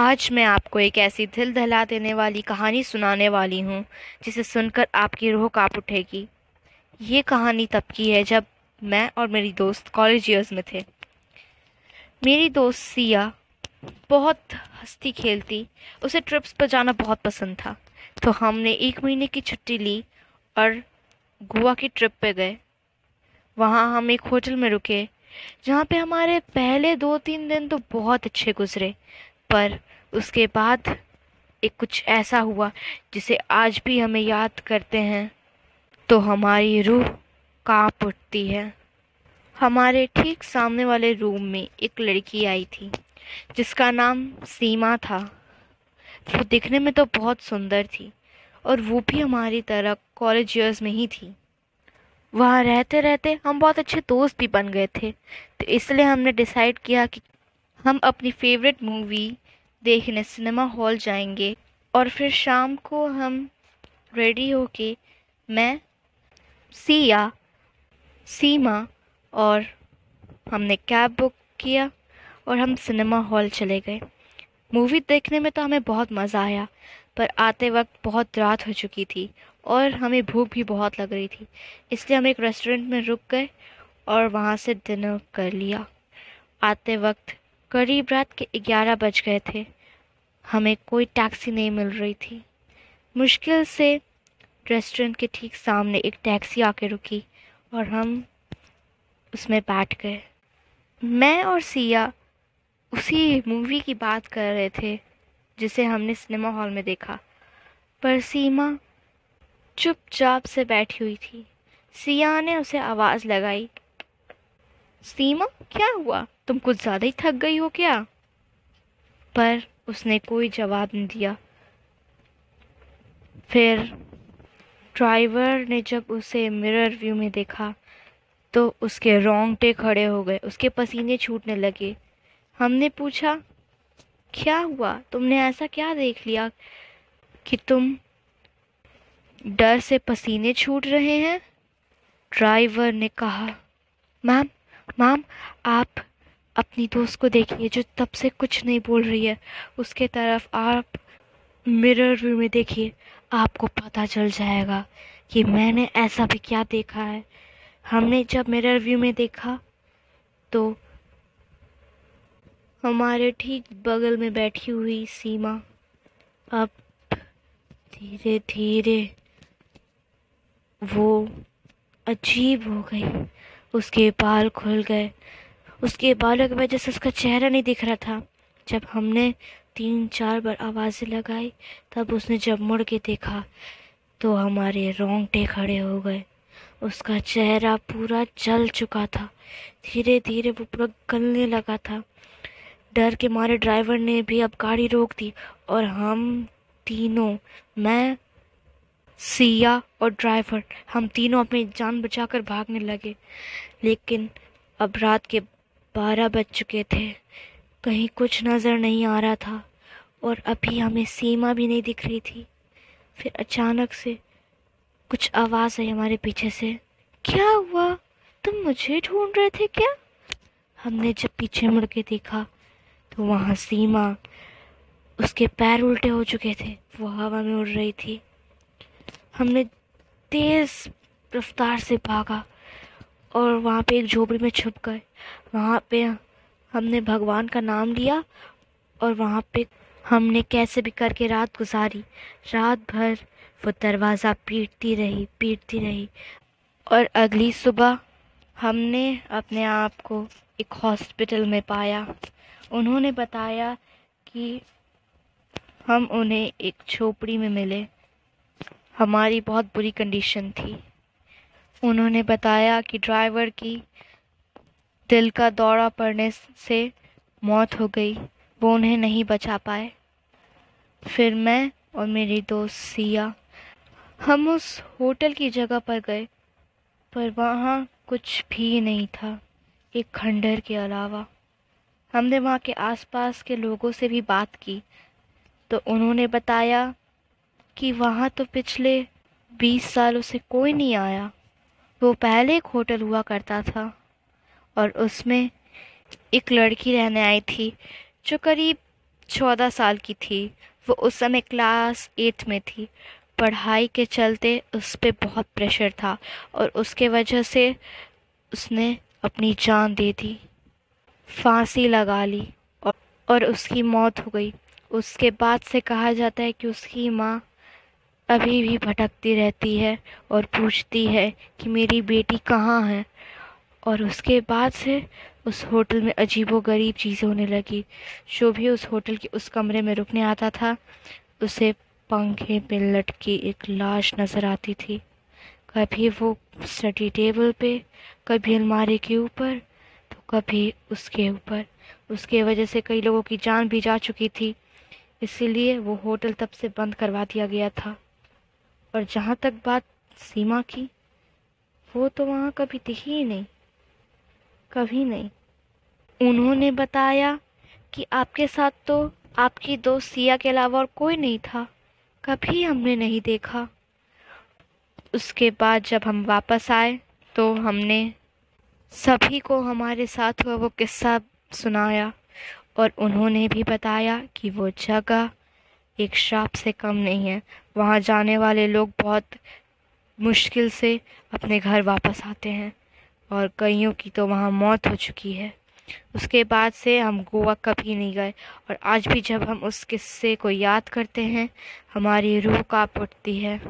आज मैं आपको एक ऐसी दिल दहला देने वाली कहानी सुनाने वाली हूँ, जिसे सुनकर आपकी रूह काँप उठेगी। ये कहानी तब की है जब मैं और मेरी दोस्त कॉलेज ईयर्स में थे। मेरी दोस्त सिया बहुत हंसती खेलती, उसे ट्रिप्स पर जाना बहुत पसंद था। तो हमने एक महीने की छुट्टी ली और गोवा की ट्रिप पे गए। वहाँ हम एक होटल में रुके, जहाँ पे हमारे पहले दो तीन दिन तो बहुत अच्छे गुजरे। पर उसके बाद एक कुछ ऐसा हुआ जिसे आज भी हमें याद करते हैं। तो हमारी रूह काँप उठती है। हमारे ठीक सामने वाले रूम में एक लड़की आई थी, जिसका नाम सीमा था। वो दिखने में तो बहुत सुंदर थी और वो भी हमारी तरह कॉलेज ईयर्स में ही थी। वहाँ रहते रहते हम बहुत अच्छे दोस्त भी बन गए थे तो इसलिए हमने डिसाइड किया कि हम अपनी फेवरेट मूवी देखने सिनेमा हॉल जाएँगे और फिर शाम को हम रेडी होके मैं, सिया, सीमा और हमने कैब बुक किया और हम सिनेमा हॉल चले गए। मूवी देखने में तो हमें बहुत मज़ा आया, पर आते वक्त बहुत रात हो चुकी थी और हमें भूख भी बहुत लग रही थी, इसलिए हम एक रेस्टोरेंट में रुक गए और वहाँ से डिनर कर लिया। आते वक्त करीब रात के ग्यारह बज गए थे। हमें कोई टैक्सी नहीं मिल रही थी। मुश्किल से रेस्टोरेंट के ठीक सामने एक टैक्सी आके रुकी और हम उसमें बैठ गए। मैं और सिया उसी मूवी की बात कर रहे थे, जिसे हमने सिनेमा हॉल में देखा। पर सीमा चुपचाप से बैठी हुई थी। सिया ने उसे आवाज़ लगाई, सीमा, क्या हुआ? तुम कुछ ज़्यादा ही थक गई हो क्या? पर उसने कोई जवाब नहीं दिया। फिर ड्राइवर ने जब उसे मिरर व्यू में देखा तो उसके रोंगटे खड़े हो गए, उसके पसीने छूटने लगे। हमने पूछा, क्या हुआ? तुमने ऐसा क्या देख लिया कि तुम डर से पसीने छूट रहे हैं? ड्राइवर ने कहा, मैम मैम, आप अपनी दोस्त को देखिए जो तब से कुछ नहीं बोल रही है। उसके तरफ़ आप मिरर व्यू में देखिए, आपको पता चल जाएगा कि मैंने ऐसा भी क्या देखा है। हमने जब मिरर व्यू में देखा तो हमारे ठीक बगल में बैठी हुई सीमा अब धीरे धीरे वो अजीब हो गई। उसके बाल खुल गए। उसके बालों की वजह से उसका चेहरा नहीं दिख रहा था। जब हमने तीन चार बार आवाज़ें लगाई, तब उसने जब मुड़ के देखा तो हमारे रोंगटे खड़े हो गए। उसका चेहरा पूरा जल चुका था। धीरे धीरे वो पूरा गलने लगा था। डर के मारे ड्राइवर ने भी अब गाड़ी रोक दी, और हम तीनों, मैं, सिया और ड्राइवर, हम तीनों अपनी जान बचाकर भागने लगे। लेकिन अब रात के बारह बज चुके थे। कहीं कुछ नज़र नहीं आ रहा था और अभी हमें सीमा भी नहीं दिख रही थी। फिर अचानक से कुछ आवाज़ आई हमारे पीछे से। क्या हुआ? तुम मुझे ढूंढ रहे थे क्या? हमने जब पीछे मुड़ के देखा तो वहाँ सीमा उसके पैर उल्टे हो चुके थे। वो हवा में उड़ रही थी। हमने तेज़ रफ्तार से भागा और वहाँ पे एक झोपड़ी में छुप गए। वहाँ पे हमने भगवान का नाम लिया और वहाँ पे हमने कैसे भी करके रात गुजारी। रात भर वो दरवाज़ा पीटती रही पीटती रही। और अगली सुबह हमने अपने आप को एक हॉस्पिटल में पाया। उन्होंने बताया कि हम उन्हें एक झोपड़ी में मिले। हमारी बहुत बुरी कंडीशन थी। उन्होंने बताया कि ड्राइवर की दिल का दौरा पड़ने से मौत हो गई। वो उन्हें नहीं बचा पाए। फिर मैं और मेरी दोस्त सिया, हम उस होटल की जगह पर गए, पर वहाँ कुछ भी नहीं था, एक खंडर के अलावा। हमने वहाँ के आसपास के लोगों से भी बात की तो उन्होंने बताया कि वहाँ तो पिछले बीस सालों से कोई नहीं आया। वो पहले एक होटल हुआ करता था और उसमें एक लड़की रहने आई थी जो करीब चौदह साल की थी। वो उस समय क्लास एट में थी। पढ़ाई के चलते उस पर बहुत प्रेशर था और उसके वजह से उसने अपनी जान दे दी फांसी लगा ली और, उसकी मौत हो गई। उसके बाद से कहा जाता है कि उसकी माँ अभी भी भटकती रहती है और पूछती है कि मेरी बेटी कहाँ है। और उसके बाद से उस होटल में अजीबो गरीब चीज़ें होने लगी। जो भी उस होटल के उस कमरे में रुकने आता था। उसे पंखे पे लटकी एक लाश नज़र आती थी। कभी वो स्टडी टेबल पे, कभी अलमारी के ऊपर तो कभी उसके ऊपर। उसके वजह से कई लोगों की जान भी जा चुकी थी। इसीलिए वो होटल तब से बंद करवा दिया गया था। और जहाँ तक बात सीमा की, वो तो वहाँ कभी दिखी ही नहीं, कभी नहीं। उन्होंने बताया कि आपके साथ तो आपकी दोस्त सिया के अलावा और कोई नहीं था, कभी हमने नहीं देखा। उसके बाद जब हम वापस आए तो हमने सभी को हमारे साथ हुआ वो किस्सा सुनाया और उन्होंने भी बताया कि वो जगह एक श्राप से कम नहीं है। वहाँ जाने वाले लोग बहुत मुश्किल से अपने घर वापस आते हैं और कईयों की तो वहाँ मौत हो चुकी है। उसके बाद से हम गोवा कभी नहीं गए और आज भी जब हम उस किस्से को याद करते हैं, हमारी रूह काँप उठती है।